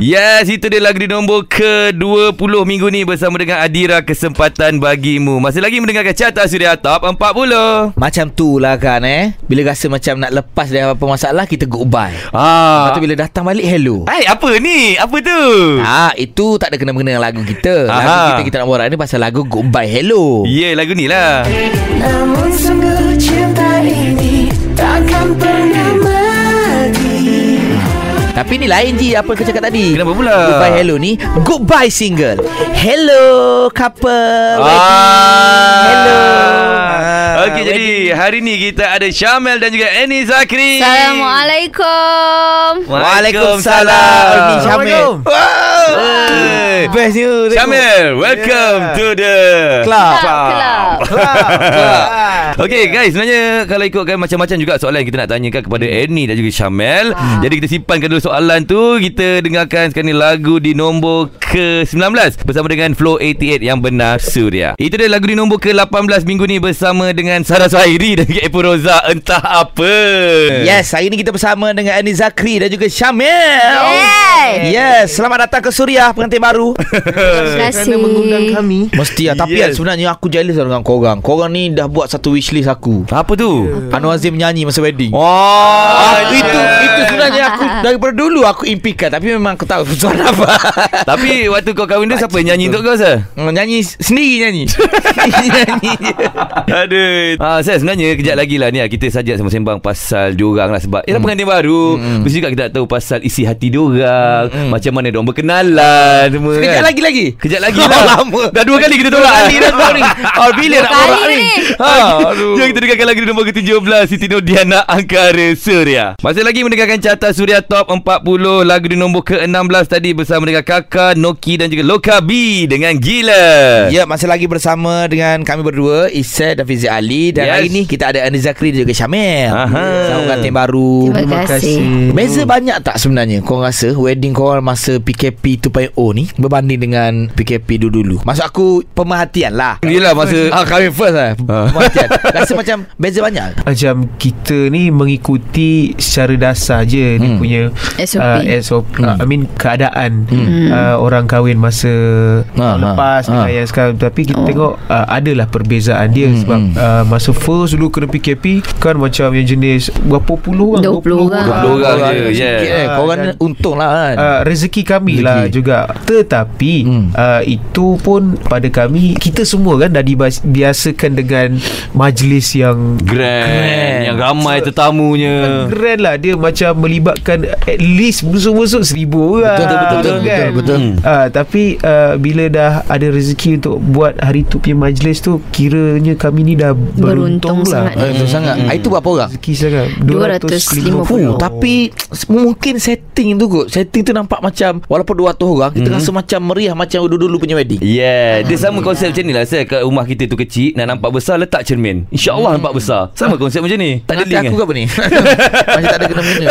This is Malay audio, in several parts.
Yes, itu dia lagu di nombor ke-20 minggu ni bersama dengan Adira Kesempatan Bagimu. Masih lagi mendengarkan Carta Suria Top 40. Macam tu lah kan eh Bila rasa macam nak lepas dari apa masalah Kita goodbye Ah. Lepas tu bila datang balik hello Hai, apa ni? Apa tu? Ah, itu tak ada kena-mengena dengan lagu kita. Lagu Aha. kita kita nak borak ni pasal lagu Goodbye Hello. Ya, yeah, lagu ni lah. Namun sungguh cinta ini takkan pernah Tapi ni lain je apa kau cakap tadi. Kenapa pula? Goodbye Hello ni Goodbye single. Hello couple. Ah. Hello. Okey, jadi hari ni kita ada Syamel dan juga Annie Zakri. Assalamualaikum. Waalaikumsalam. Ni Syamil. Hey. Best you. Syamel, welcome Yeah. to the Club. Club. Okey guys, sebenarnya kalau ikutkan macam-macam juga soalan yang kita nak tanyakan kepada Annie dan juga Syamel. Jadi kita simpankan dulu soalan tu. Kita dengarkan sekarang ni lagu di nombor ke-19 bersama dengan Flow 88 yang benar suria. Itu dia lagu di nombor ke-18 minggu ni bersama dengan Sarah Suhairi dan juga Epo Roza entah apa. Yes, hari ni kita bersama dengan Ani Zakri dan juga Syamil. Yay. Yes, selamat datang ke Suria pengantin baru. Terima kasih. Kerana mengundang kami Mesti lah Tapi Yes. sebenarnya aku jealous lah dengan korang Korang ni dah buat satu wishlist aku Apa tu? Anwar Azim nyanyi masa wedding Oh, Ah, itu yeah. itu sebenarnya aku daripada dulu aku impikan tapi memang aku tahu suara apa. Tapi waktu kau kahwin tu siapa yang nyanyi untuk kau sah? nyanyi sendiri nyanyi. Sendiri nyanyi je. Aduh. Ah, saya sebenarnya kejap lagi lah ni ah, kita saja sembang-sembang pasal diorang lah sebab ialah pengantin baru. Hmm. Mesti juga kita nak tahu pasal isi hati diorang, macam mana diorang berkenalan semua Sekejap kan. lagi lagi. Kejap lagi Oh, lah. lama. Dah dua kali kita tolak kali dah kau ni. Oh, bila nak borak ni? Ha, aduh. Jom kita dengarkan lagi nombor ke-17 Siti Nurdiana Angkara Surya Masih lagi mendengarkan carta Surya Top 40 Lagu di nombor ke-16 tadi Bersama dengan Kakak Noki dan juga Loka B Dengan Gila Ya, masih lagi bersama dengan kami berdua Isa dan Fizi Ali Dan Yes. hari ni kita ada Ani Zakri dan juga Syamil Aha. Sama pengantin baru Terima kasih. Beza banyak tak sebenarnya Korang rasa Wedding korang masa PKP 2.0 ni Berbanding dengan PKP dulu-dulu Maksud aku Pemerhatian lah Yelah masa Ah, kami first lah Ah. Pemerhatian Rasa macam Beza banyak Macam kita ni mengikuti secara dasar je hmm. dia Hmm. punya SOP. uh, SOP uh, I mean keadaan Hmm. uh, orang kahwin masa Ha, lepas ha, ha. yang sekarang tapi kita Oh. tengok uh, adalah perbezaan dia Hmm, sebab hmm. uh, masa first dulu kena PKP kan macam yang jenis berapa puluh orang 20 orang. 20 orang Korang je, sikit yeah. eh. Korang Dan- untung lah kan Uh, rezeki kami Rezeki. lah juga Tetapi Hmm. uh, Itu pun Pada kami Kita semua kan Dah dibiasakan dengan Majlis yang Grand, Grand. Yang ramai tetamunya Grand lah Dia macam melibatkan At least Busuk-busuk seribu orang Betul, betul, betul, kan? betul, betul. Hmm. Ah, Tapi uh, Bila dah ada rezeki Untuk buat hari tu punya majlis tu Kiranya kami ni dah Beruntung, Beruntung lah sangat. Eh, Betul sangat. Hmm. Ah, Itu berapa orang? Rezeki sangat. 250. Fuh, tapi mungkin setting tu kot. Setting tu nampak macam Walaupun 200 orang Kita rasa macam meriah Macam dulu-dulu punya wedding. Yeah Dia sama konsep macam ni lah Saya kat rumah kita tu kecil Nak nampak besar Letak cermin. InsyaAllah nampak besar. Sama konsep macam ni. Tak ada link aku eh? ke apa ni? Macam tak ada kena-mena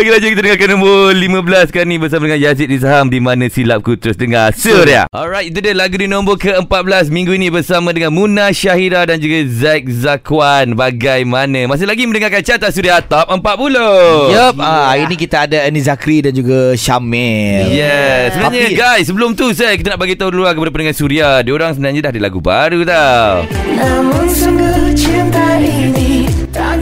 Okey lanjut kita dengarkan nombor 15 sekarang ni bersama dengan Yazid Rizham di mana silapku terus dengar. Surya. Alright itu dia lagu di nombor ke-14 minggu ini bersama dengan Muna Syahira dan juga Zack Zakwan. Bagaimana? Masih lagi mendengarkan carta Surya Top 40. Yup. Ah, Hari ni kita ada Ani Zakri dan juga Syamil. Yes. Sebenarnya Tapi- guys Sebelum tu saya Kita nak bagi tahu dulu lah Kepada pendengar Suria. Diorang sebenarnya dah ada lagu baru tau. Namun sungguh cinta ini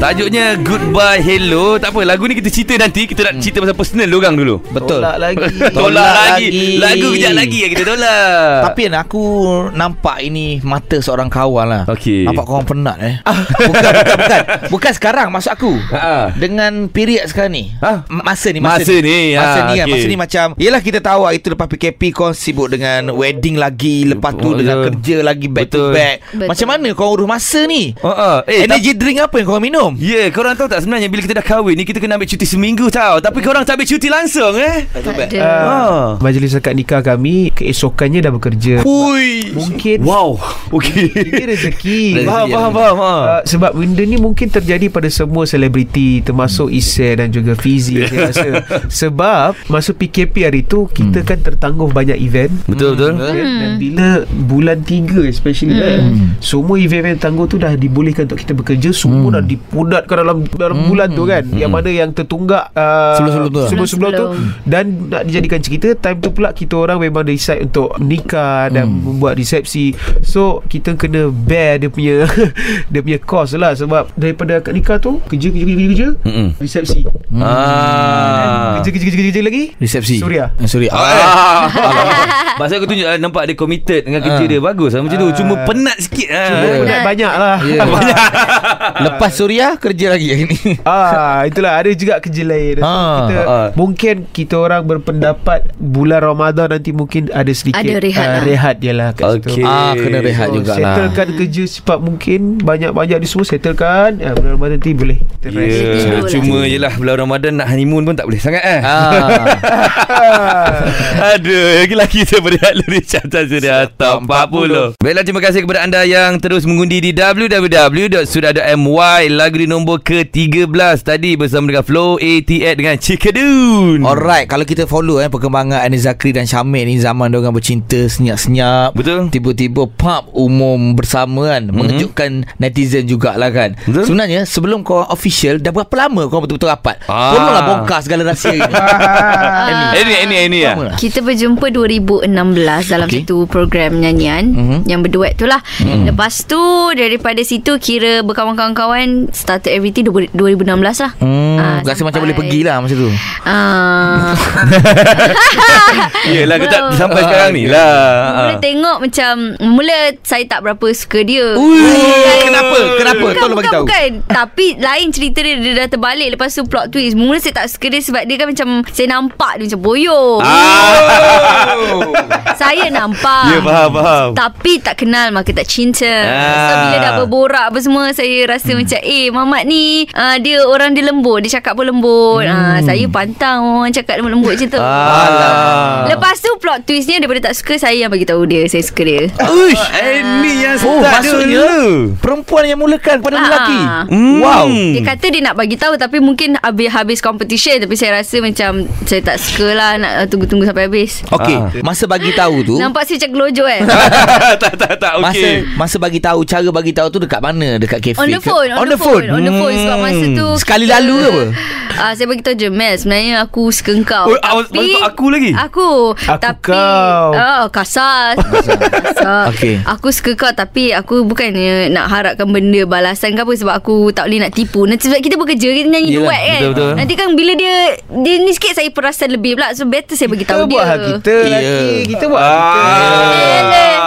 Tajuknya Goodbye Hello Tak apa lagu ni kita cerita nanti Kita nak cerita pasal personal diorang dulu Betul Tolak lagi Tolak, Tolak lagi. lagi. Lagu kejap lagi yang kita tolak Tapi kan aku nampak ini mata seorang kawan lah. Okey. Nampak korang penat eh. bukan, bukan, bukan. Bukan sekarang maksud aku. Ha. Dengan period sekarang ni. Ha? Masa ni. Masa ni, Masa ha, ni kan. okey. Masa ni macam. Yelah kita tahu hari tu lepas PKP kau sibuk dengan wedding lagi. Lepas tu Betul. dengan kerja lagi back Betul. to back. Betul. Macam mana kau urus masa ni? Oh, oh. Eh, Energy drink apa yang kau minum? Ya, yeah, korang tahu tak sebenarnya bila kita dah kahwin ni kita kena ambil cuti seminggu tau. Tapi korang tak ambil cuti langsung eh. Tak ada. Ah. Majlis akad nikah kami Keesokannya dah bekerja Hui. Mungkin Wow. Okey. Ini rezeki. Faham, faham, faham. Ha. Uh, sebab benda ni mungkin terjadi pada semua selebriti termasuk Isen dan juga Fizi saya rasa. Sebab masa PKP hari tu kita kan tertangguh banyak event. Betul betul. Kan? Dan bila bulan 3 especially kan Semua event-event tangguh tu Dah dibolehkan untuk kita bekerja Semua dah di dipunatkan dalam dalam bulan tu kan. Yang mana yang tertunggak uh, Sebelum-sebelum tu lah. Sebelum-sebelum tu dan nak dijadikan cerita time tu pula kita orang memang decide untuk nikah dan membuat resepsi. So kita kena bear dia punya dia punya cost lah sebab daripada akad nikah tu kerja kerja kerja kerja, kerja Mm-mm. resepsi. Ah. Kerja kerja kerja kerja, kerja lagi. Resepsi Suria. Ah, Suria ah. Ah. Masa aku tunjuk ah, nampak dia committed dengan kerja Ah. dia bagus lah macam tu. Ah. Cuma penat sikit ah. Cuma penat banyak lah. Ya. Lepas Suria Kerja lagi hari ni Ah, itulah ada juga kerja lain. So, Ah, kita ah. mungkin kita orang berpendapat bulan Ramadan nanti mungkin ada sedikit Ada rehat ah, lah. rehat dia lah kat situ. Okey. Ah, kena rehat So, jugalah. Settlekan kerja cepat mungkin Banyak-banyak ni semua Settlekan ya, Bulan Ramadan nanti boleh Kita Ya, lah. cuma yelah bulan Ramadan nak honeymoon pun tak boleh sangat eh. ah. Aduh, lagi-lagi kita berehat luri carta sudah top 40. Baiklah, terima kasih kepada anda yang terus mengundi di www.sudah.my lagu di nombor ke-13 tadi bersama dengan Flow 88 dengan Cikadun. Alright Kalau kita follow eh Perkembangan Anis Zakri dan Syamil ni Zaman diorang bercinta Senyap-senyap Betul. Tiba-tiba pub umum bersama kan mm-hmm. Mengejutkan netizen jugalah kan Betul. Sebenarnya Sebelum korang official Dah berapa lama korang betul-betul rapat Ah. Tolonglah bongkar segala rahsia ini Ini ini ini ya. Lah. Kita berjumpa 2016 dalam okay. satu program nyanyian Mhm. mm-hmm. yang berduet tu lah. Mm. Lepas tu daripada situ kira berkawan-kawan-kawan started everything 2016 lah. Hmm, Ah, rasa macam sampai- boleh pergi lah masa tu Ah, Yelah, kita Belum. sampai sekarang ni lah. Mula tengok macam Mula saya tak berapa suka dia Ui, kenapa? Kenapa? Bukan, Tolong bagi bukan, tahu. bukan. Tapi lain cerita dia Dia dah terbalik Lepas tu plot twist Mula saya tak suka dia Sebab dia kan macam Saya nampak dia macam boyong Ah. Saya nampak Ya, faham, faham. Tapi tak kenal Maka tak cinta Ah. So bila dah berborak apa semua Saya rasa hmm. macam Eh Mamat ni uh, Dia orang dia lembut Dia cakap pun lembut hmm. uh, Saya pantang Orang cakap lembut-lembut macam tu Ah. Lepas tu plot twistnya Daripada tak suka Saya yang bagi tahu dia Saya suka dia Uish Eh, ni yang Oh, start maksudnya dulu. Perempuan yang mulakan pada Ah. lelaki Hmm. Wow Dia kata dia nak bagi tahu Tapi mungkin habis habis competition Tapi saya rasa macam Saya tak suka lah Nak uh, tunggu-tunggu sampai habis Okey, Ah. masa bagi tahu tu Nampak saya macam gelojo kan tak tak tak Masa okey. masa bagi tahu cara bagi tahu tu dekat mana? Dekat kafe On the phone On, the, phone. On the phone Sebab Hmm. masa tu Sekali lalu ke apa? Uh, saya bagi tahu je Mel Sebenarnya aku suka kau Oh, tu aku lagi? Aku Aku tapi, kau. Oh kasar Kasar Okey. Aku suka kau Tapi aku bukannya Nak harapkan benda Balasan ke apa Sebab aku tak boleh nak tipu Nanti sebab kita bekerja Kita nyanyi Yelah, duet kan betul-betul. Nanti kan bila dia Dia ni sikit saya perasan lebih pula So better saya bagi Kita tahu dia buat hak kita Ya. lelaki Kita buat hak kita Ah.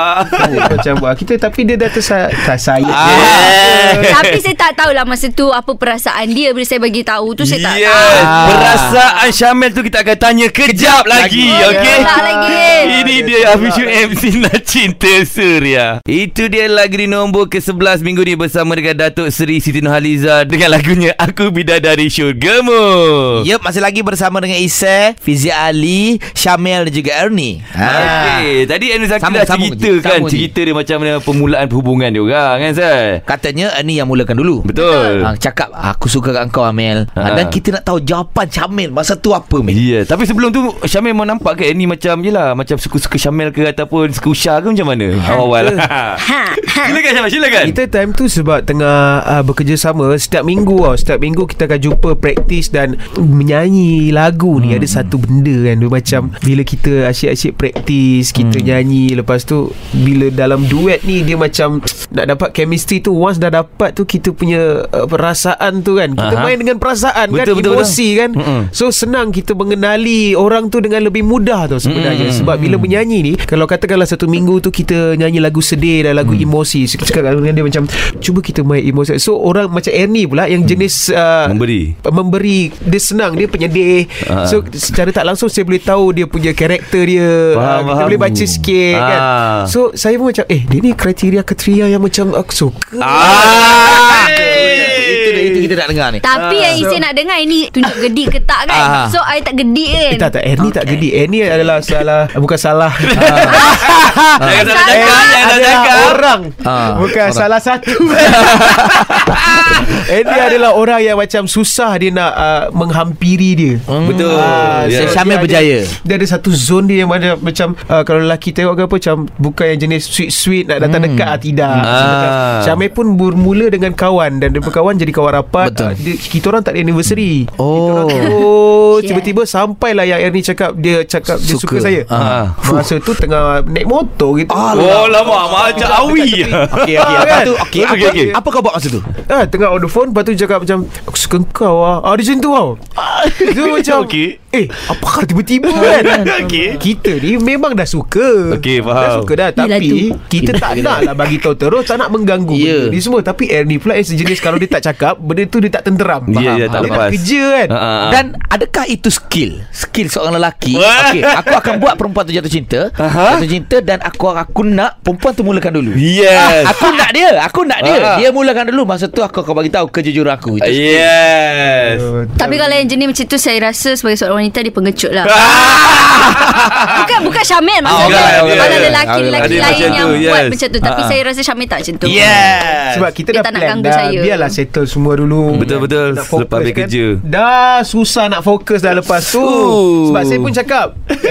Macam buat kita Tapi dia dah tersa- tak sayang Ah. Tapi saya tak tahulah Masa tu Apa perasaan dia Bila saya bagi tahu tu Saya tak Yes. tahu Perasaan Syamil tu kita akan tanya kejap lagi, Oh, okey? lagi. Ini dia official MC Nak Cinta Suria. Itu dia lagu di nombor ke-11 minggu ni bersama dengan Datuk Seri Siti Nurhaliza dengan lagunya Aku Bidadari Syurgamu. Yup, masih lagi bersama dengan Isai, Fizi Ali, Syamil dan juga Ernie. Ha. Okey, tadi Anu Zakir dah cerita kan je. cerita dia macam mana permulaan perhubungan dia orang kan Sal? Katanya Ernie yang mulakan dulu. Betul. Ha, cakap aku suka kat kau Amel. Ha. Ha. Dan kita nak tahu jawapan Syamil masa tu apa Mel? Ya, yeah. tapi sebelum tu Syamil mau nampak ke ni macam yelah macam suka-suka Syamil ke ataupun suka Usha ke macam mana? Awal-awal. silakan Syamil, silakan. Kita time tu sebab tengah uh, bekerjasama setiap minggu tau. Setiap minggu kita akan jumpa praktis dan menyanyi lagu ni. Ada satu benda kan. Dia macam bila kita asyik-asyik praktis, kita nyanyi. Lepas tu bila dalam duet ni dia macam nak dapat chemistry tu once dah dapat tu kita punya uh, perasaan tu kan. Kita Aha. main dengan perasaan Betul, kan, betul, emosi kan. Mm-mm. So senang kita mengenali orang tu dengan lebih mudah tau sebenarnya. Mm-mm. Sebab bila menyanyi ni kalau katakanlah satu minggu tu kita nyanyi lagu sedih dan lagu emosi. So, kita cakap dengan dia macam cuba kita main emosi. So orang macam Ernie pula yang jenis uh, Memberi. memberi dia senang dia penyedih. Ah. So secara tak langsung saya boleh tahu dia punya karakter dia. Faham, Ah, kita faham. boleh baca sikit kan. Ah. So saya pun macam eh dia ni kriteria-kriteria yang macam aku suka. Ah. Itu dia, itu kita nak dengar ni. Tapi yang Isi nak dengar Ini tunjuk gedik ke tak kan Ah. So I tak gedik kan Eh, tak tak Ernie tak gedik Ernie adalah salah Bukan salah Jangan salah cakap, jangan cakap. orang Ah, Bukan orang. salah satu Ernie adalah orang yang macam Susah dia nak uh, Menghampiri dia Betul. Ah, Ya. So, Syamil dia berjaya. ada, Dia ada satu zone dia yang mana Macam uh, Kalau lelaki tengok ke apa Macam Bukan yang jenis sweet-sweet Nak datang dekat ah, Tidak Ah. Syamil pun bermula dengan kawan Dan dia berkawan jadi kawan rapat Betul. uh, dia, Kita orang tak ada anniversary Oh. Kita orang Yeah. Tiba-tiba sampailah yang Ernie cakap Dia cakap dia Suka. suka saya Ah. Masa tu tengah naik motor gitu Oh lama Macam awi Okey okey Ah, Lepas kan? tu Okey Okey, apa, okey. apa kau buat masa tu Ah, tengah on the phone Lepas tu cakap macam Aku suka kau lah Ah dia macam tu tau Dia macam Okey. Eh apakah tiba-tiba kan Okey. Kita ni memang dah suka Dah faham. suka dah Tapi tu. Kita tak nak lah bagi tahu terus Tak nak mengganggu Ya. benda ni semua Tapi Ernie pula yang sejenis Kalau dia tak cakap Benda tu dia tak tenteram Ya, ya, tak Dia lepas. kerja kan Ah, ah, ah. Dan adakah itu skill Skill seorang lelaki Wah. Okey Aku akan buat perempuan tu jatuh cinta Aha. Jatuh cinta Dan aku aku nak Perempuan tu mulakan dulu Yes Aku nak dia Aku nak dia Ah. Dia mulakan dulu Masa tu aku akan bagi tahu kejujuran aku. Yes Uh, Tapi kalau yang jenis macam tu Saya rasa sebagai seorang wanita Dia pengecut lah Bukan bukan Syamil Ah, maksudnya okey, okey, Kalau okey. ada lelaki-lelaki Ada lain yang tu, buat yes. macam tu Tapi Ah. saya rasa Syamil tak macam tu Yes Sebab kita Dia dah tak nak plan ganggu dah saya. Biarlah settle semua dulu Betul-betul, Nak fokus selepas habis kerja. Dah susah nak fokus dah lepas tu Oh. Sebab saya pun cakap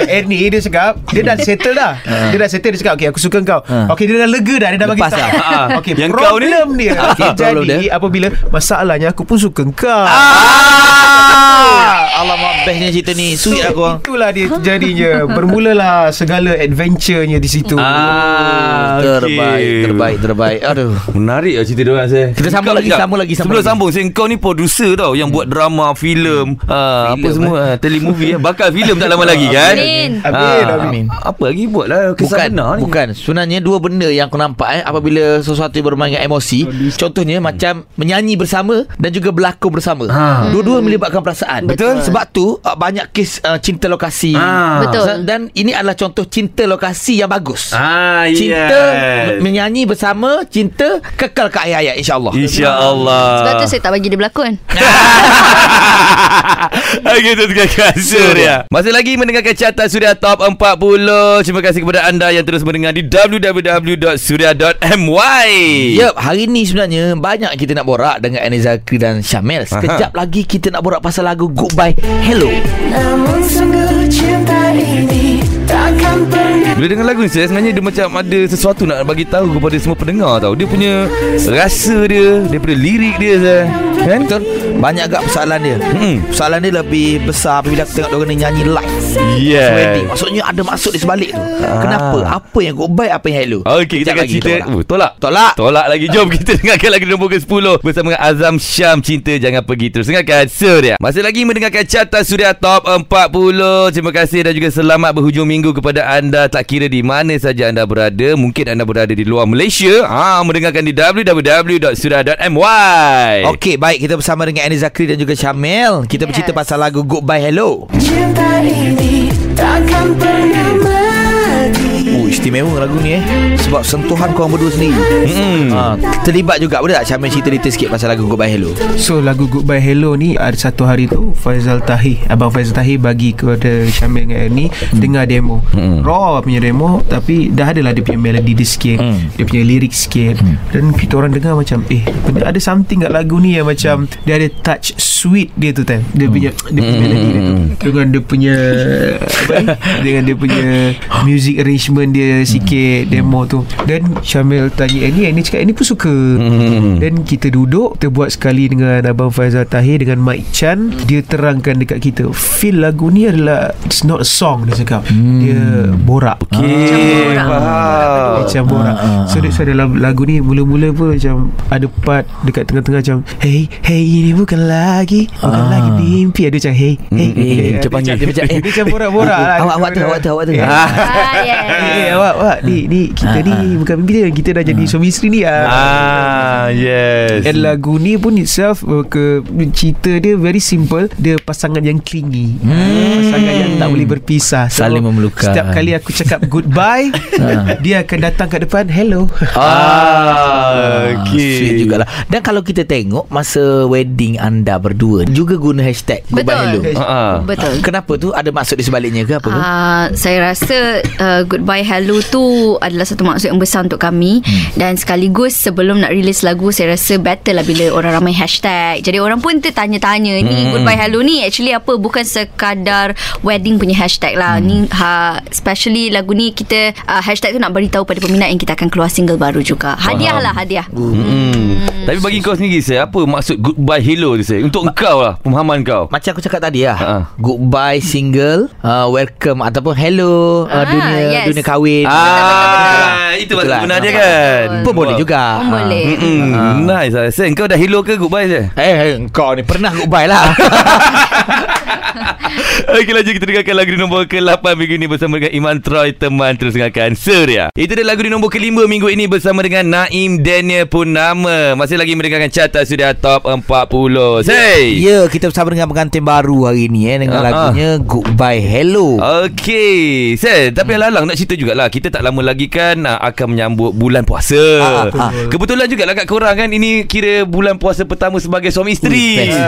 Ernie dia cakap Dia dah settle dah Dia dah settle Dia cakap Okay aku suka kau. Okay dia dah lega dah Dia dah bagi Lepas tahu. Okay Yang kau ni? problem dia Jadi apabila Masalahnya aku pun suka kau ah. Alamak bestnya cerita ni Sweet aku orang Itulah dia jadinya Bermulalah segala adventure-nya di situ Ah, Terbaik okey. Terbaik Terbaik Aduh Menarik lah cerita diorang saya Kita sambung lagi, sekejap. sambung lagi, sambung Sebelum lagi. sambung saya, Kau ni producer tau Yang buat drama Filem ah, Apa semua ah, Telemovie eh. Bakal filem tak lama lagi kan Amin. Amin, Ah, amin. Apa lagi buat lah Kisah Bukan benar ni Bukan Sebenarnya dua benda yang aku nampak eh Apabila sesuatu yang bermain dengan emosi Contohnya macam Menyanyi bersama Dan juga berlakon bersama Ha. Dua-dua melibatkan perasaan Betul. Sebab tu uh, Banyak kes uh, cinta lokasi Ah. Betul. Dan ini adalah contoh cinta lokasi yang bagus Ah, Cinta yes. menyanyi bersama Cinta kekal ke ayat-ayat InsyaAllah InsyaAllah Sebab tu saya tak bagi dia berlakon Okey, itu tukar kasur ya. Masih lagi mendengarkan carta Suria Top 40. Terima kasih kepada anda yang terus mendengar di www.suria.my. Yup, hari ni sebenarnya banyak kita nak borak dengan Annie Zakri dan Syamel. Sekejap lagi kita nak borak pasal lagu Goodbye Hello. Namun sungguh cinta ini takkan pernah Bila dengar lagu ni saya sebenarnya dia macam ada sesuatu nak bagi tahu kepada semua pendengar tau. Dia punya rasa dia, daripada lirik dia saya. Kan? Betul? Banyak agak persoalan dia. Hmm. Persoalan dia lebih besar apabila aku tengok diorang ni nyanyi live. Yeah. Wedding. Maksudnya ada maksud di sebalik tu. Kenapa? Apa yang goodbye, apa yang hello? Okey, kita Sekejap akan lagi cerita. Oh, tolak. Tolak. Tolak lagi. Jom kita dengarkan lagu nombor ke-10 bersama dengan Azam Syam Cinta Jangan Pergi Terus. Dengarkan Surya. Masih lagi mendengarkan carta Surya Top 40. Terima kasih dan juga selamat berhujung minggu kepada anda. Tak kira di mana saja anda berada. Mungkin anda berada di luar Malaysia. Ha, mendengarkan di www.surya.my. Okey, baik kita bersama dengan Annie Zakri dan juga Syamel. Kita bercerita Yes. pasal lagu Goodbye Hello. cinta ini takkan pernah Oh, istimewa lagu ni eh. Sebab sentuhan korang berdua sendiri. Hmm. Ha, terlibat juga Boleh tak Syamel cerita detail sikit Pasal lagu Goodbye Hello So lagu Goodbye Hello ni Ada satu hari tu Faizal Tahir Abang Faizal Tahir bagi kepada Syamil dengan Ernie hmm. Dengar demo hmm. Raw punya demo Tapi dah adalah dia punya melody dia sikit Hmm. Dia punya lirik sikit hmm. Dan kita orang dengar macam Eh ada something kat lagu ni Yang macam Dia ada touch sweet dia tu kan Dia punya Dia punya melody dia tu. Dengan dia punya apa ni? Dengan dia punya Music arrangement dia sikit Demo tu. Dan Syamil tanya Ernie Ernie cakap Ernie pun suka. Hmm. dan kita duduk Kita buat sekali dengan Abang Faizal Tahir Dengan Mike Chan. Dia terangkan dekat kita Feel lagu ni adalah It's not a song Dia cakap. Hmm. Dia borak. Okey, Macam borak. Ah, ah, So that's why dalam lagu ni Mula-mula pun macam Ada part Dekat tengah-tengah macam Hey Hey ini bukan lagi Bukan Ah. lagi mimpi Ada macam hey Hey, hey dia panggil dia macam Dia macam borak-borak lah Awak awak tu awak tu awak tu. Eh, Ah. ah, awak, awak, ni, ni, kita Ah, ni ah. bukan mimpi dia, kita dah jadi suami isteri ni ah. Ah, yes. And lagu ni pun itself uh, ke cerita dia very simple. Dia pasangan yang clingy. Hmm. Pasangan yang tak boleh berpisah. Saling memerlukan. Setiap kali aku cakap goodbye, dia akan datang kat depan, hello. Ah, okey. Sweet jugalah Dan kalau kita tengok Masa wedding anda berdua berdua Juga guna hashtag Goodbye Hello. Betul. Ha. Betul. Kenapa tu? Ada maksud di sebaliknya ke apa? Ke Uh, saya rasa uh, Goodbye Hello tu adalah satu maksud yang besar untuk kami. Hmm. dan sekaligus sebelum nak release lagu saya rasa better lah bila orang ramai hashtag. Jadi orang pun tertanya-tanya ni Hmm. Goodbye Hello ni actually apa? Bukan sekadar wedding punya hashtag lah. Ni ha, especially lagu ni kita uh, hashtag tu nak beritahu pada peminat yang kita akan keluar single baru juga. Hadiah lah hadiah. Hmm. Tapi bagi kau sendiri saya apa maksud goodbye hello tu saya untuk engkau lah pemahaman kau. Macam aku cakap tadi lah Ha. Goodbye single uh, Welcome Ataupun hello uh, Ah, Dunia yes. dunia kahwin Ah, itu maksud sebenar dia kan. Pun boleh juga Pun boleh. Hmm, nice lah. Sen, kau dah hello ke goodbye je? Eh, eh kau ni pernah goodbye lah Okey lanjut kita dengarkan lagu di nombor ke-8 minggu ini bersama dengan Iman Troy teman terus dengarkan Surya. Itu dia lagu di nombor ke-5 minggu ini bersama dengan Naim Daniel Purnama. Masih lagi mendengarkan carta sudah top 40. Say. Ya kita bersama dengan pengantin baru hari ni eh Dengan ah. lagunya Goodbye Hello Okey, Sen, tapi hmm. Lalang nak cerita jugalah. Kita tak lama lagi kan uh, akan menyambut bulan puasa. Ah, ah. Kebetulan jugalah kat korang kan ini kira bulan puasa pertama sebagai suami isteri. Ui, best.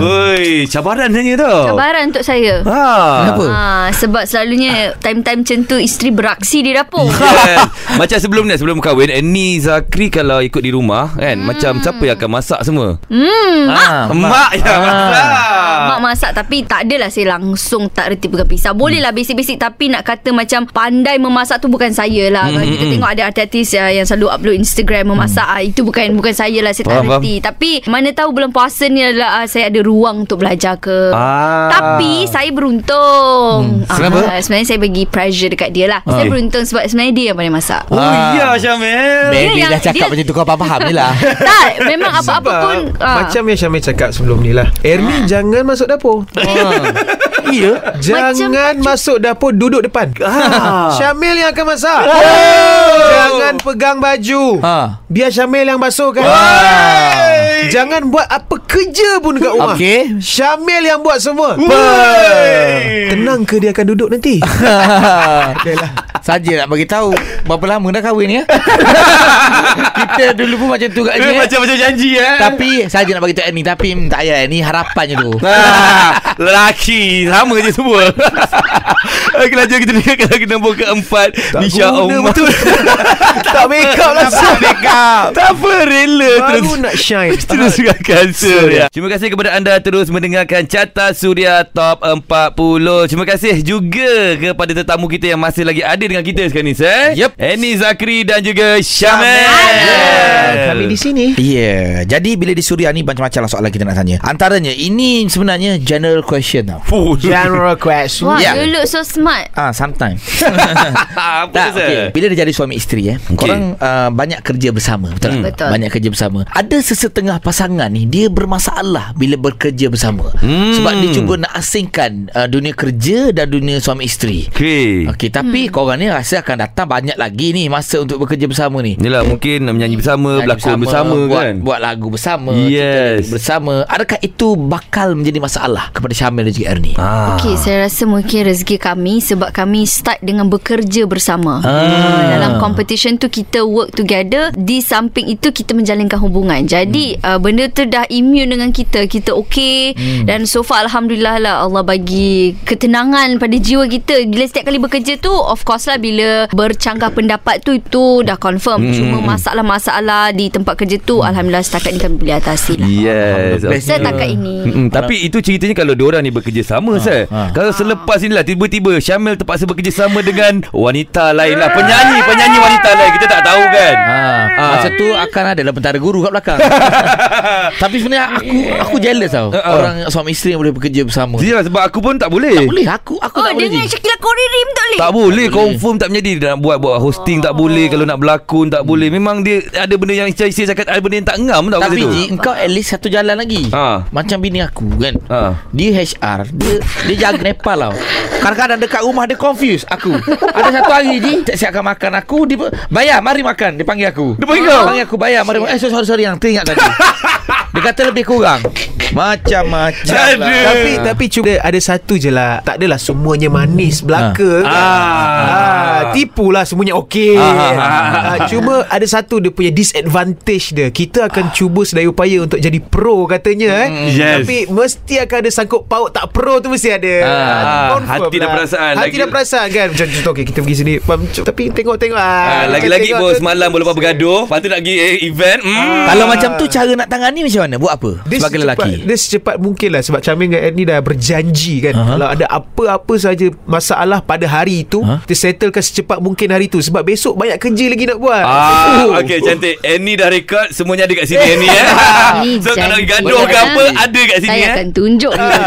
Oi, cabaran hanya tu. cabaran untuk saya Ha. Kenapa? Ah, sebab selalunya time-time macam tu isteri beraksi di dapur. Macam sebelum ni Sebelum kahwin Ni Zakri kalau ikut di rumah kan hmm. Macam siapa yang akan masak semua Hmm, Ah, Mak yang masak Mak masak tapi tak adalah saya langsung tak reti pegang pisau. Boleh lah basic-basic tapi nak kata macam pandai memasak tu bukan saya lah. Kalau kita tengok ada artis uh, yang selalu upload Instagram memasak ah, itu bukan bukan saya lah saya tak Faham, reti. Tapi mana tahu bulan puasa ni adalah uh, saya ada ruang untuk belajar ke. Ah. Tapi saya beruntung. Hmm. Kenapa? Ah, sebenarnya saya bagi pressure dekat dia lah. Saya beruntung sebab sebenarnya dia yang pandai masak. Oh Ah. ya Syamil Baby yang- dah cakap dia- macam tu Kau faham-faham je lah tak, memang apa-apa pun ah. Macam yang Syamil cakap sebelum ni lah. Ernie jangan masuk dapur. Iya Jangan masuk dapur Duduk depan. Ah. Syamil yang akan masak. Jangan pegang baju. Ha. Biar Syamil yang basuhkan Jangan buat apa kerja pun dekat rumah. Okey. Syamil yang buat semua. Tenang ke dia akan duduk nanti Saja nak bagi tahu Berapa lama dah kahwin ya? Kita dulu pun macam tu kat Eh, ni eh. Macam-macam janji eh Tapi Saja nak bagi tahu ni Tapi hmm, tak payah Ni harapannya tu. Lelaki Sama je semua. Okey lanjut kita dengarkan lagu nombor keempat. Nisha guna Omar. betul. Tak make up lah Tak make up. Tak apa rela Baru terus. nak shine. Terus dengarkan Surya. Terima kasih kepada anda Terus mendengarkan Carta Surya Top 40 Terima kasih juga Kepada tetamu kita Yang masih lagi ada dengan kita sekarang ni sir. Yep. Annie Zakri dan juga Syamel Kami di sini Ya yeah. Jadi bila di Suria ni Macam-macam lah soalan kita nak tanya Antaranya Ini sebenarnya General question tau Fuh. General question Wah, Ya. you look so smart. Ah, sometimes Apa Tak, okay. Bila dia jadi suami isteri eh, okay. Korang uh, banyak kerja bersama Betul Hmm. tak? Betul. Banyak kerja bersama Ada sesetengah pasangan ni Dia bermasalah Bila bekerja bersama Hmm. Sebab dia cuba nak asingkan uh, Dunia kerja Dan dunia suami isteri Okey Okey, tapi hmm. korang ni rasa akan datang banyak lagi ni masa untuk bekerja bersama ni. Inilah mungkin menyanyi bersama Nyanyi Berlakon bersama, buat, kan Buat lagu bersama Yes. Bersama Adakah itu bakal menjadi masalah Kepada Syamil dan juga Ernie ah. Okey, saya rasa mungkin rezeki kami sebab kami start dengan bekerja bersama. Ah. Dalam competition tu kita work together, di samping itu kita menjalinkan hubungan. Jadi hmm. uh, benda tu dah immune dengan kita. Kita okey hmm. dan so far alhamdulillah lah Allah bagi ketenangan pada jiwa kita. Bila setiap kali bekerja tu of course lah bila bercanggah pendapat tu itu dah confirm. Hmm. Cuma masalah-masalah di tempat kerja tu alhamdulillah setakat ni kami boleh atasi lah. Yes Best. Setakat ini. Mm-mm, tapi itu ceritanya kalau diorang ni bekerja sama ha, ha. Kalau selepas inilah tiba-tiba Syamil terpaksa bekerja sama dengan wanita lain lah Penyanyi, penyanyi wanita lain Kita tak tahu kan Ha, Ah. Masa tu akan ada lah Pentara guru kat belakang Tapi sebenarnya aku Aku jealous tau Ah, ah. Orang suami isteri yang boleh bekerja bersama Dia sebab aku pun tak boleh Tak boleh Aku aku Oh, tak boleh dengan Ji. Syakila Koririm tak boleh? tak boleh confirm tak menjadi Nak buat buat hosting tak boleh Kalau nak berlakon tak boleh Memang dia Ada benda yang Saya cakap Ada benda yang tak ngam tau Tapi. Ji Engkau at least satu jalan lagi Ha. Macam bini aku kan Ha. Dia HR Dia dia jaga Nepal tau Kadang-kadang dekat rumah Dia confuse aku Ada satu hari Ji Tak siapkan makan aku Dia Bayar mari makan Dia panggil aku Dia panggil kau? Panggil aku bayar mari makan Eh sorry sorry, Yang teringat tadi Dia kata lebih kurang Macam-macam lah. Tapi tapi cuba ada satu je lah Tak adalah semuanya manis belaka Ah. kan? ah. Tipulah semuanya okey Ah. ah. Cuma ada satu dia punya disadvantage dia Kita akan cuba sedaya upaya untuk jadi pro katanya eh. Yes. Tapi mesti akan ada sangkut paut tak pro tu mesti ada Ah. Hati dan lah. perasaan. Hati Lagi- dan perasaan kan Macam contoh okay, kita pergi sini? Tapi tengok-tengok ah, Ah, lagi-lagi tengok bos tu- malam boleh buat bergaduh Lepas tu nak pergi eh, event hmm. Kalau macam tu Cara nak tangani macam mana Buat apa dia Sebagai secepat, lelaki Dia secepat mungkin lah Sebab Camil dengan Ernie dah berjanji kan uh-huh. Kalau ada apa-apa saja Masalah pada hari itu Ha? uh-huh. Dia settlekan secepat mungkin hari tu Sebab besok banyak kerja lagi nak buat Ah, Oh. okay cantik. Annie dah rekod semuanya ada kat sini Annie eh. So kalau gaduh ke apa ada kat sini Saya eh. akan tunjuk dia.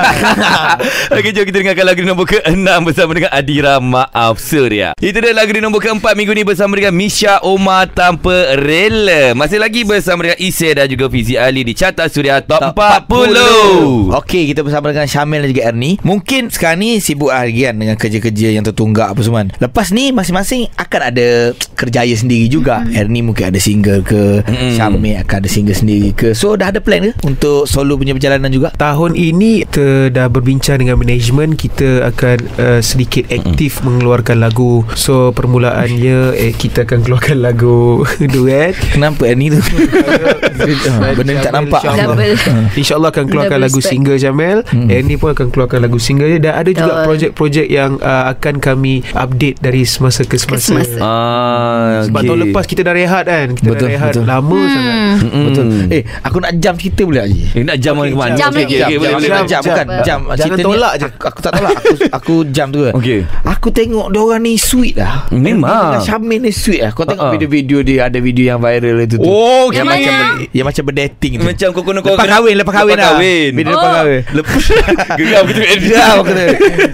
Okey, jom kita dengarkan lagu di nombor ke-6 bersama dengan Adira Maaf Surya. Itu dia lagu di nombor ke-4 minggu ni bersama dengan Misha Omar Tanpa Rela. Masih lagi bersama dengan Isya dan juga Fizi Ali di Carta Suria Top, 40. Okey kita bersama dengan Syamil dan juga Ernie Mungkin sekarang ni sibuk lagi kan Dengan kerja-kerja yang tertunggak apa semua kan. Lepas ni masing-masing akan ada kerjaya sendiri juga. Ernie mungkin ada single ke Mm. Syamil akan ada single sendiri ke. So dah ada plan ke Untuk solo punya perjalanan juga? Tahun ini kita dah berbincang dengan management. Kita akan uh, sedikit aktif mengeluarkan lagu. So permulaannya eh, Kita akan keluarkan lagu duet. Kenapa Ernie tu? Ha, Benda tak nampak. InsyaAllah akan keluarkan lagu single Jamel Hmm. hmm. Ernie pun akan keluarkan lagu single dia. Dan ada juga projek-projek yang uh, Akan kami update dari semasa ke Ke semasa, semasa. Ah, Sebab okey. tahun lepas kita dah rehat kan Kita Betul, dah rehat betul. lama sangat Mm-mm. Betul Eh aku nak jam cerita boleh Haji Eh, nak jam okay, ke mana? jam okey, okey, boleh, jam, boleh. jam, Jam, jam, bukan jam. jam. Jangan Cerita ni tolak je. Aku, aku tak tolak. Aku aku jam tu. Okey. Aku tengok dia orang ni sweet lah. Memang. Syamil ni sweet lah. Kau tengok Ha-ha. video-video dia ada video yang viral itu tu. Oh, yang macam yang macam berdating tu. Macam kau kono kau lepas kahwin, lepas kahwin lepas lah. kahwin. Video Oh. lepas kahwin. Lepas geram kita aku kata.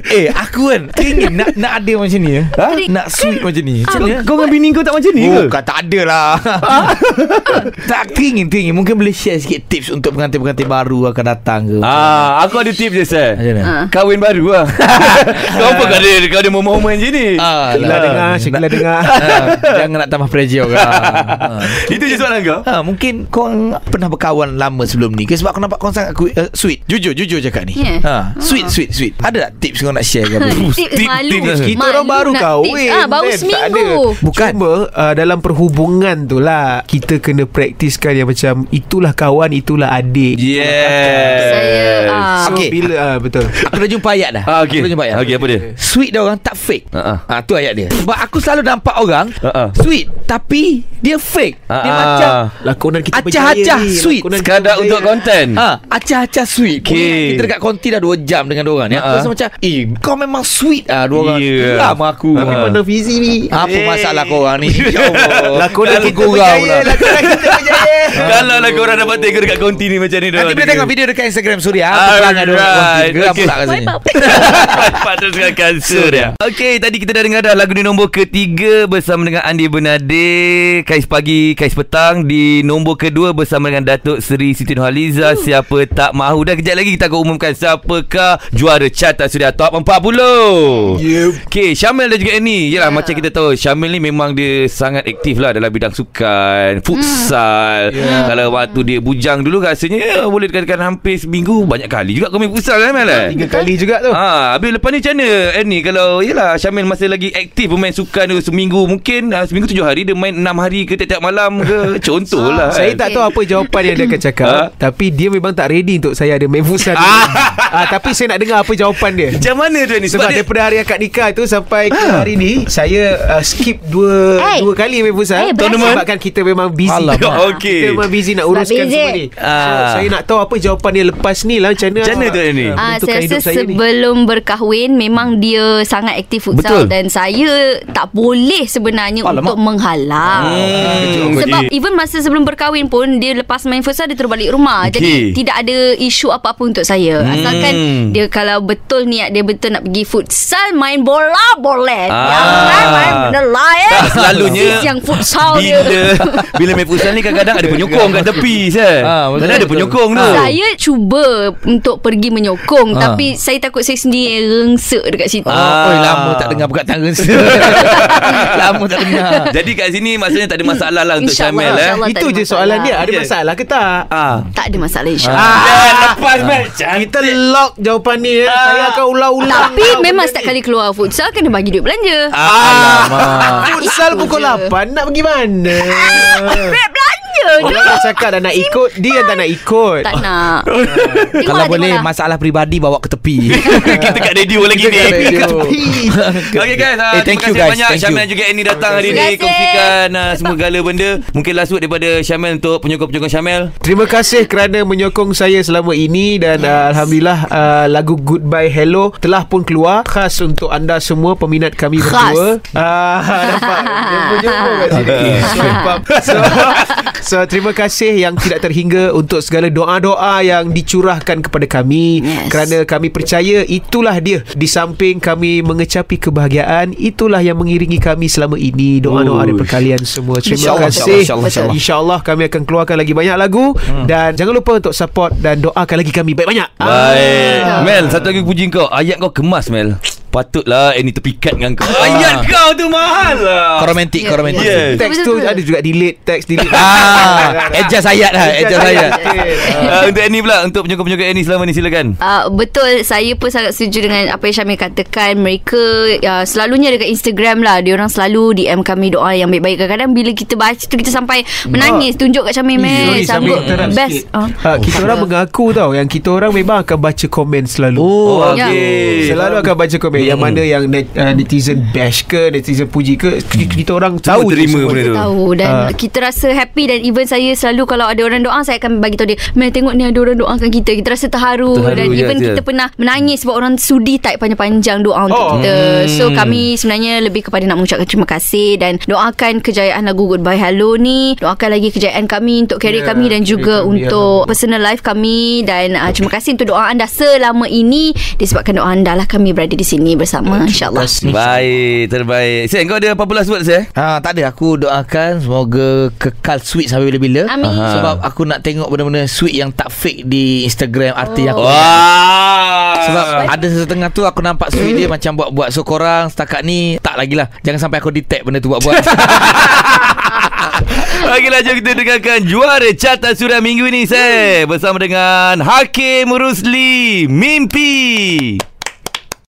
Eh, aku kan teringin nak nak ada macam ni. ya. Ha? Nak sweet macam ni. Macam Kau, mana? kau dengan bini kau tak macam ni ke? Bukan tak ada lah Tak teringin Teringin Mungkin boleh share sikit tips Untuk pengantin-pengantin baru Akan datang ke Ah, aku ada tips je, Sir. Macam mana Ah. Kahwin baru lah Kau apa kau ada Kau ada momen-momen je ni Ah, Kelah dengar Syeklah dengar Ah, Jangan nak tambah pressure Ah. Itu je soalan kau Ha, mungkin kau pernah berkawan lama sebelum ni ke sebab aku nampak kau sangat uh, sweet. Jujur jujur cakap ni. Yeah. Ha, sweet sweet sweet. Ada tak tips kau nak share ke apa? Tips tip- malu tips. Kita Malu orang baru nak kahwin ah, Baru kan? Tak seminggu ada. Bukan. Cuma uh, dalam perhubungan tu lah Kita kena praktiskan yang macam Itulah kawan Itulah adik Yeah Saya ah, So Okey. bila uh, Betul Aku dah jumpa ayat dah. Ah, okey. Aku dah jumpa ayat. Okey, apa dia? Sweet dia orang tak fake. Ah, ah. Ha, tu ayat dia. Sebab aku selalu nampak orang ah. sweet tapi dia fake. Dia Ah, macam. Lakonan kita Acah-acah sweet. Sekadar untuk konten Ha, acah-acah sweet. Okey. Kita dekat konti dah 2 jam dengan diorang ni. Aku rasa macam, "Eh, kau memang sweet ah dua orang." Ya. Geram aku. Tapi mana Fizi ni Apa Eh. masalah kau orang ni? Ya Allah. Lakonan Aku kita berjaya pula. Lakonan kita berjaya Kalau lah korang dapat tengok dekat konti ni macam ni Nanti boleh tengok video dekat Instagram Suria. Apa perangai dia orang kat konti. Geram Okay. pula rasanya. Patut dengan Surya Okey Tadi kita dah dengar dah Lagu di nombor ketiga Bersama dengan Andi Bernade Kais pagi Kais petang Di nombor kedua Bersama dengan Datuk Seri Siti Nurhaliza Siapa tak mahu Dan kejap lagi kita akan umumkan Siapakah Juara Carta Suria Top 40 yep. Okey Syamil dan juga Annie Yelah Ya. macam kita tahu Syamil ni memang dia Sangat aktif lah Dalam bidang sukan Futsal Ya. Kalau waktu dia bujang dulu Rasanya Boleh dikatakan hampir seminggu Banyak kali juga kau main futsal kan Mel eh? Tiga kali juga tu Ha, habis lepas ni macam mana Annie kalau yalah Syamil masih lagi aktif bermain sukan tu seminggu mungkin uh, seminggu tujuh hari dia main enam hari ke tiap-tiap malam ke contohlah Saya kan. tak tahu apa jawapan yang dia akan cakap Ha? Tapi dia memang tak ready Untuk saya ada main futsal ah, Tapi saya nak dengar apa jawapan dia macam mana tu ni Sebab dia, daripada hari akad nikah tu Sampai ke hari ni Saya uh, skip dua Eh. Dua kali main futsal Eh, berapa? Sebabkan kita memang busy Alamak. Okey. Kita memang busy nak uruskan busy. semua ni so, Ah. Saya nak tahu apa jawapan dia lepas ni lah Macam mana Macam mana tu, Annie? ah, Ah, saya rasa saya ni. sebelum berkahwin memang dia sangat aktif futsal Betul. dan saya tak boleh sebenarnya Alamak. untuk menghalang. Hmm, Sebab okey. even masa sebelum berkahwin pun dia lepas main futsal dia terus balik rumah. Okey. Jadi tidak ada isu apa-apa untuk saya. Hmm. Asalkan dia kalau betul niat dia betul nak pergi futsal main bola boleh. Ah. Jangan main benda lain. Tak selalunya Sis yang futsal bila dia. bila main futsal ni kadang-kadang ada penyokong kat tepi saya. Ah, Kadang ada penyokong tu. Saya cuba untuk pergi menyokong Ah. tapi saya takut saya sendiri rengsek dekat situ. Ah. Oh, oi, lama tak dengar perkataan rasa. lama tak dengar. Jadi kat sini Maksudnya tak ada masalah lah Untuk InsyaAllah, Syamel eh. Itu je soalan dia Ada masalah ke tak? Ah. Tak ada masalah insyaAllah Ah. Lepas Mel Kita lock jawapan ni eh. Ah. Saya akan ulang-ulang Tapi memang setiap kali keluar futsal Kena bagi duit belanja Alamak Futsal pukul je. 8 Nak pergi mana? Duit belanja je Orang dah cakap dah nak ikut Dia yang tak nak ikut Tak nak Tengoklah, Kalau boleh tengoklah. masalah peribadi bawa ke tepi. Kita kat radio lagi ni kat radio. Okay guys uh, Eh, thank Terima you, kasih guys. banyak Thank you. Syamel juga Annie datang hari ni. Kongsikan uh, semua segala benda Mungkin last word daripada Syamel Untuk penyokong-penyokong Syamel Terima kasih kerana menyokong saya selama ini dan yes. uh, alhamdulillah uh, lagu Goodbye Hello telah pun keluar khas untuk anda semua peminat kami Khas. berdua. Ah nampak jumpa-jumpa kat sini. So, so, terima kasih yang tidak terhingga untuk segala doa-doa yang dicurahkan kepada kami. Yes. kerana kami percaya itulah dia. Di samping kami mengecapi kebahagiaan itulah yang mengiringi kami selama ini. Doa-doa daripada kalian semua. Terima InsyaAllah, kasih. insyaAllah, insyaAllah. InsyaAllah kami akan keluarkan lagi banyak lagu. Hmm. Dan jangan lupa untuk support Dan doakan lagi kami. Baik-banyak Baik. Mel satu lagi puji kau. Ayat kau kemas Mel Patutlah Annie terpikat dengan kau. Ayat kau tu mahal lah. Kau romantik, kau romantik. Yes. Teks tu ada juga delete Teks delete. Ah, adjust ayat lah, adjust ayat. uh, Untuk Annie pula Untuk penyokong-penyokong Annie selama ni silakan. Uh, betul saya pun sangat setuju dengan apa yang Syamil katakan. Mereka uh, selalunya dekat Instagram lah dia orang selalu DM kami doa yang baik-baik. Kadang-kadang bila kita baca tu kita sampai menangis tunjuk kat Syamil meh sambil sanggup best. uh. Ha, kita orang mengaku tau Yang kita orang memang akan baca komen selalu. Oh, Oh Ya. okay Selalu akan baca komen Yang mana yang net, uh, netizen bash ke Netizen puji ke Kita, kita orang tahu terima benda tu. tahu dan Ah. kita rasa happy dan even saya selalu kalau ada orang doa saya akan bagi tahu dia Mel tengok ni ada orang doakan kita. Kita rasa terharu, Terharu, dan ya, even ya. kita pernah menangis sebab orang sudi type panjang-panjang doa untuk Oh. kita. So kami sebenarnya lebih kepada nak mengucapkan terima kasih dan doakan kejayaan lagu Goodbye Hello ni. Doakan lagi kejayaan kami untuk career Ya, kami dan juga kami, untuk personal life kami. Dan uh, terima kasih untuk doa anda selama ini. Disebabkan doa anda lah kami berada di sini bersama insyaAllah. Baik Terbaik. Sen kau ada apa-apa last word Sen? Ha, tak ada. Aku doakan semoga kekal sweet sampai bila-bila. Amin. Aha. Sebab aku nak tengok benda-benda sweet yang tak fake di Instagram arti Oh. aku. Wah. Sebab ada setengah tu aku nampak sweet dia macam buat-buat. So korang setakat ni tak lagi lah. Jangan sampai aku detect benda tu buat-buat. Baiklah jom kita dengarkan Juara carta surat minggu ini Sen Bersama dengan Hakim Rusli Mimpi